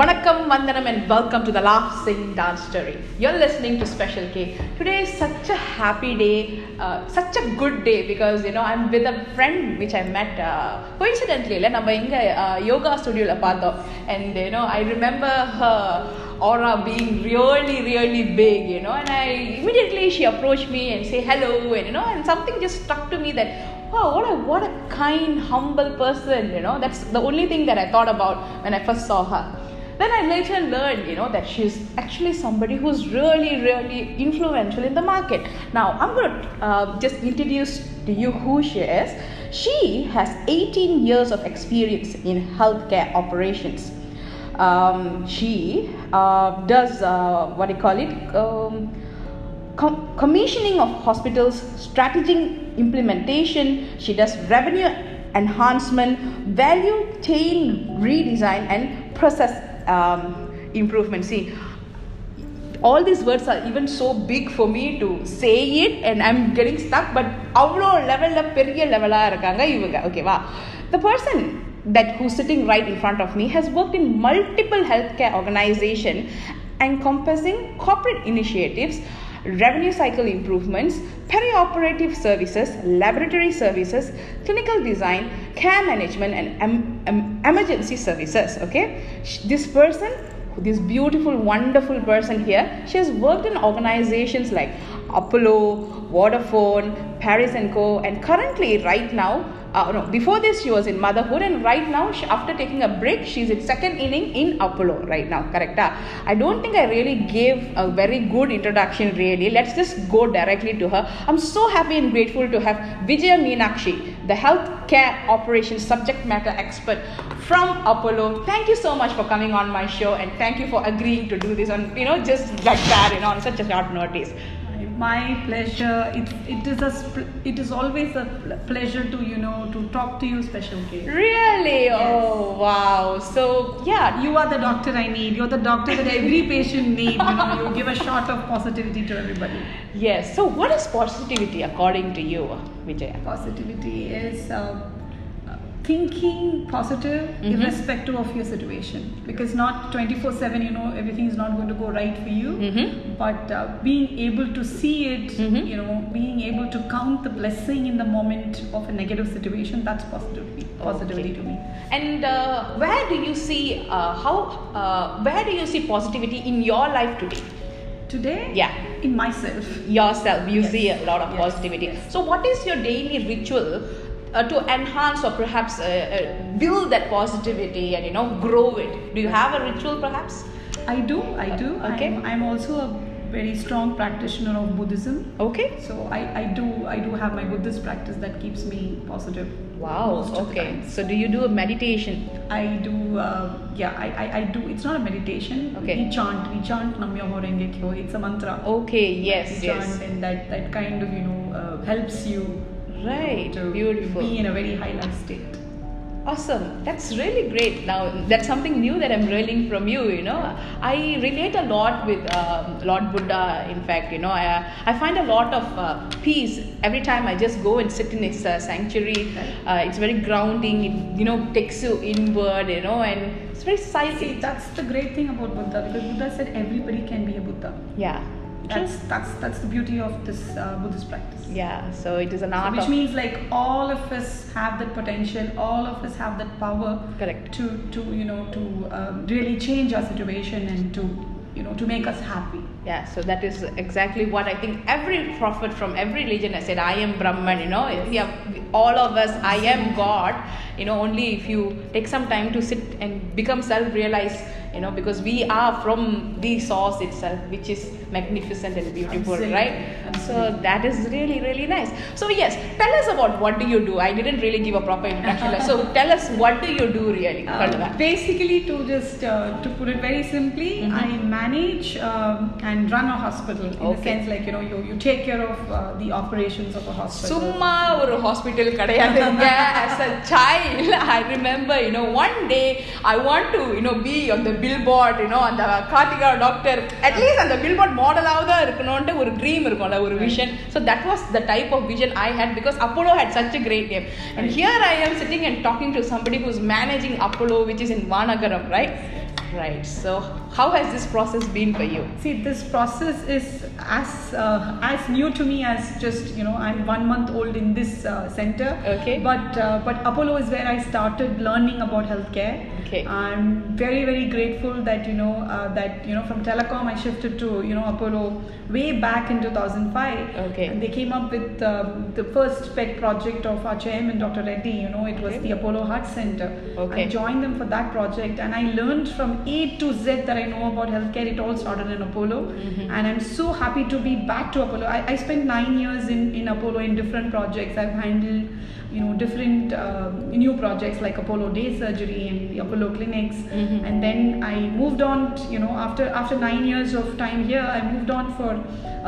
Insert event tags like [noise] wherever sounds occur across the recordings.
Vanakkam, Vandanam, and welcome to the Laugh, Sing, Dance Story. You're listening to Special K. Today is such a happy day, uh, such a good day because you know I'm with a friend which I met uh, coincidentally. இல்லை நம்ம இங்க யோகா ஸ்டுடியோவில் பார்த்தோம் and you know I remember her aura being really really big you know and I immediately she approached me and say hello and you know and something just struck to me that wow what a what a kind humble person you know that's the only thing that I thought about when I first saw her then I later learned, you know, that she's actually somebody who's really, really influential in the market. Now, I'm going to uh, just introduce to you who she is. She has 18 years of experience in healthcare operations. Um, she uh, does uh, what do you call it? Um, com- commissioning of hospitals, strategic implementation. She does revenue enhancement, value chain redesign, and process um, improvement. See, all these words are even so big for me to say it and I'm getting stuck but அவ்வளோ லெவலில் பெரிய லெவலாக இருக்காங்க இவங்க ஓகேவா the person that who's sitting right in front of me has worked in multiple healthcare organization encompassing corporate initiatives revenue cycle improvements perioperative services laboratory services clinical design care management and em- em- emergency services okay? This person this beautiful wonderful person here she has worked in organizations like apollo vodafone paris and co. And currently right now uh, no, before this she was in motherhood. And right now she, after taking a break she's in second inning in apollo right now. Correct ah? i don't think i really gave a very good introduction really. Let's just go directly to her. I'm so happy and grateful to have vijaya meenakshi the healthcare operations subject matter expert from apollo. Thank you so much for coming on my show and thank you for agreeing to do this on you know just like that you know on such a short notice my pleasure it, it is a it is always a pleasure to you know to talk to you Special K really? Oh wow. So yeah. You are the doctor i need. You're the doctor that every [laughs] patient needs you know. You give a shot of positivity to everybody. Yes. So what is positivity according to you vijaya? Positivity is uh, thinking positive mm-hmm. irrespective of your situation because not 24 7 you know everything is not going to go right for you mm-hmm. but uh, being able to see it mm-hmm. you know being able to count the blessing in the moment of a negative situation that's positivity positivity okay. to me and uh, where do you see uh, how uh, where do you see positivity in your life today today yeah in myself yourself you Yes. see a lot of Yes. positivity Yes. so what is your daily ritual uh, to enhance or perhaps uh, uh, build that positivity and you know grow it do you have a ritual perhaps i do i do Okay. I'm, I'm also a very strong practitioner of buddhism okay so I, I do i do have my buddhist practice that keeps me positive wow most of the okay so do you do a meditation I do, uh, yeah, I, I, I do. It's not a meditation. Okay. We chant, we chant Nam Myoho Renge Kyo. It's a mantra. okay we yes yes chant, and that, that kind of, you know, uh, helps you Right, to beautiful. be in a very high life state. Awesome. That's really great. Now, that's something new that I'm learning from you, you know. I relate a lot with um, Lord Buddha, in fact, you know. I, I find a lot of uh, peace every time I just go and sit in its uh, sanctuary. Uh, it's very grounding, it, you know, takes you inward, you know, and it's very See, silent. that's the great thing about Buddha because Buddha said everybody can be a Buddha. Yeah. That's that's that's the beauty of this uh, Buddhist practice. Yeah, so it is an art Which of. means like all of us have that potential, all of us have that power Correct. to to you know to um, really change our situation and to you know to make us happy. Yeah, so that is exactly what I think every prophet from every religion has said, I am Brahman, you know, yeah, all of us, I am God, you know, only if you take some time to sit and become self realized, you know, because we are from the source itself, which is magnificent and beautiful, Absolutely. right? So that is really, really nice. So, yes, tell us about what do you do? I didn't really give a proper introduction. so, [laughs] tell us what do you do really? Uh, Kalva? basically, to just uh, to put it very simply, Mhm. I manage um, and run a hospital in the Okay. sense like you know you, you take care of uh, the operations of a hospital. சும்மா ஒரு hospital கிடையாதுங்க as a child i remember you know one day i want to you know be on the billboard you know அந்த Karthika doctor at least அந்த billboard மாடலாக தான் இருக்கணும்ட்டு ஒரு dream இருக்கும்ல ஒரு vision so that was the type of vision I had because Apollo had such a great game and here I am sitting and talking to somebody who's managing Apollo which is in Vanagaram right right so How has this process been for you? See, this process is as uh, as new to me as just you know I'm one month old in this uh, center. Okay. But uh, but Apollo is where I started learning about healthcare. Okay. I'm very very grateful that you know uh, that you know from telecom I shifted to you know Apollo way back in 2005. Okay. And they came up with um, the first pet project of our chairman Dr. Reddy. You know it was Okay. the Apollo Heart Center. Okay. I joined them for that project and I learned from A to Z that I know about healthcare. It all started in Apollo Mm-hmm. and I'm so happy to be back to Apollo. I, I spent nine years in, in Apollo in different projects. I've handled you know different um, new projects like Apollo Day Surgery and the Apollo clinics Mhm. and then I moved on you know after after nine years of time here I moved on for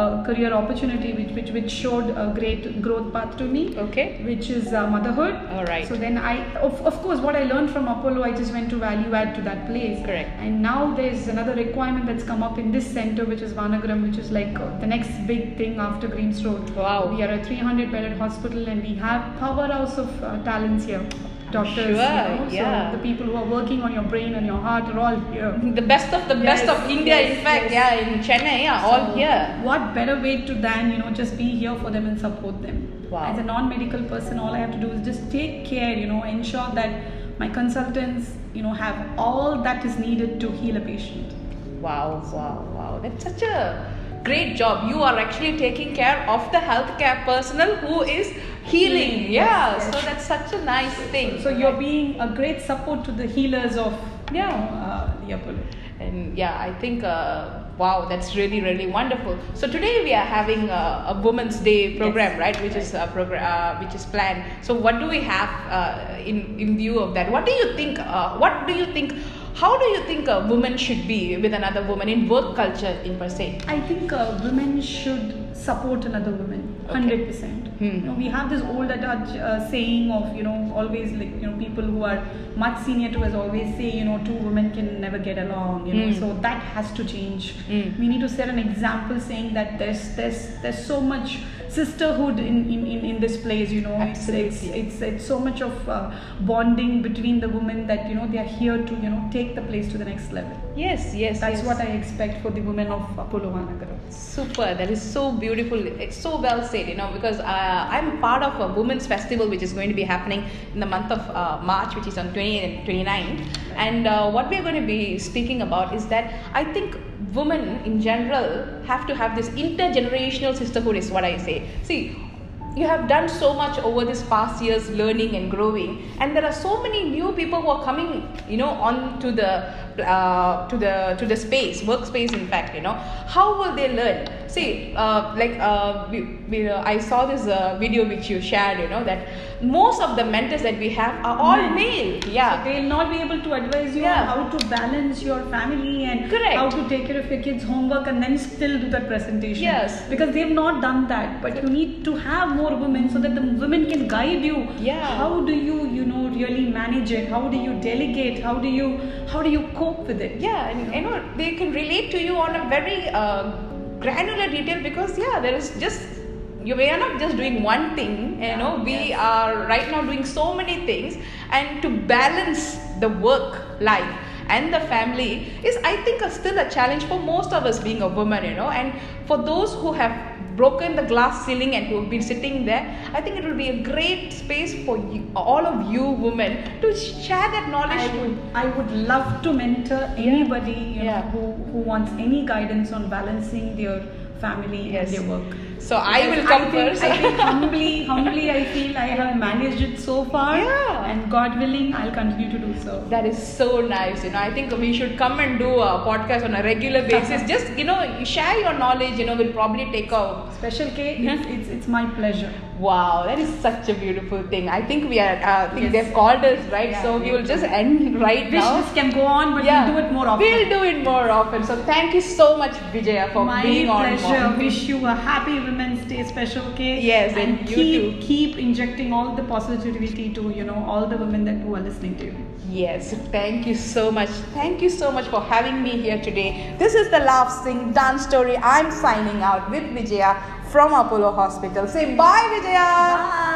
a career opportunity which, which, which showed a great growth path to me Okay. which is uh, motherhood. All right. So then I, of, of course, what I learned from Apollo, I just went to value add to that place. Correct. And now there's another requirement that's come up in this center, which is Vanagaram, which is like uh, the next big thing after Greens Road. Wow. We are a 300 bedded hospital, and we have powerhouse of uh, talents here. Doctors, Sure, you know, yeah. so the people who are working on your brain and your heart are all here. The best of the best of India, in fact, yes. yeah, in Chennai, yeah, all here. What better way to than you know just be here for them and support them. Wow. As a non-medical person, all I have to do is just take care. You know, ensure that my consultants, you know, have all that is needed to heal a patient. Wow, wow, wow. That's such a great job. You are actually taking care of the healthcare personnel who is healing. Yeah, yes, yes. so that's such a nice thing. So you're being a great support to the healers of Yeah. uh, the Apollo. and yeah i think uh, wow that's really really wonderful so today we are having a, a women's day program Yes. right which is a program uh, which is planned so what do we have uh, in in view of that what do you think uh, what do you think how do you think a woman should be with another woman in work culture in per se I think uh, women should support another woman, hundred percent. Hmm. You know, we have this old adage uh, saying of you know always like you know people who are much senior to us always say you know two women can never get along. You know, Hmm. so that has to change. Hmm. We need to set an example saying that there's there's there's so much sisterhood in in, in, in this place. You know, it's it's, it's it's so much of uh, bonding between the women that you know they are here to you know take the place to the next level. yes yes That's yes. what I expect for the women of Apollo Vanagaram. Super, that is so beautiful. It's so well said, you know, because uh, I'm part of a women's festival which is going to be happening in the month of uh, March, which is on 28 and 29. And uh, what we're going to be speaking about is that I think women in general have to have this intergenerational sisterhood, is what I say. See, you have done so much over these past years learning and growing and there are so many new people who are coming you know on to the uh, to the to the space workspace in fact you know. How will they learn see uh, like uh, we, we, uh, i saw this uh, video which you shared you know that most of the mentors that we have are all Men. male yeah They'll not be able to advise you Yeah. on how to balance your family and Correct. how to take care of your kids' homework and then still do that presentation. Yes. Because they've not done that. But you need to have more women so that the women can guide you. Yeah. How do you, you know, really manage it? How do you delegate? How do you how do you cope with it? yeah and you know they can relate to you on a very uh, granular detail because yeah there is just you we are not just doing one thing you know we Yes. are right now doing so many things and to balance the work life and the family is i think a, still a challenge for most of us being a woman you know and for those who have broken the glass ceiling and who have been sitting there i think it will be a great space for you, all of you women to share that knowledge I would, I would love to mentor anybody you know, Yeah. who, who wants any guidance on balancing their family Yes. and their work. So I will come think, first. I think humbly, humbly, I feel I have managed it so far. Yeah. And God willing, I'll continue to do so. That is so nice. You know, I think we should come and do a podcast on a regular [laughs] basis. Just you know, you share your knowledge. You know, we'll probably take a Special K, Yeah. it's, it's, it's my pleasure. wow. That is such a beautiful thing. I think we are. Uh, I think Yes. they've called us right, Yeah, so we will just end right Wish now. this can go on, but we'll do it more often. We'll do it more often. So thank you so much, Vijaya, for my being on. My pleasure. Wish you a happy Women's Day special K. Yes, and you keep. Keep injecting all the positivity to you know all the women that who are listening to you. Yes, thank you so much. Thank you so much for having me here today. This is the Laugh Sing Dance Story. I'm signing out with Vijaya from Apollo Hospital. Say bye, Vijaya. Bye.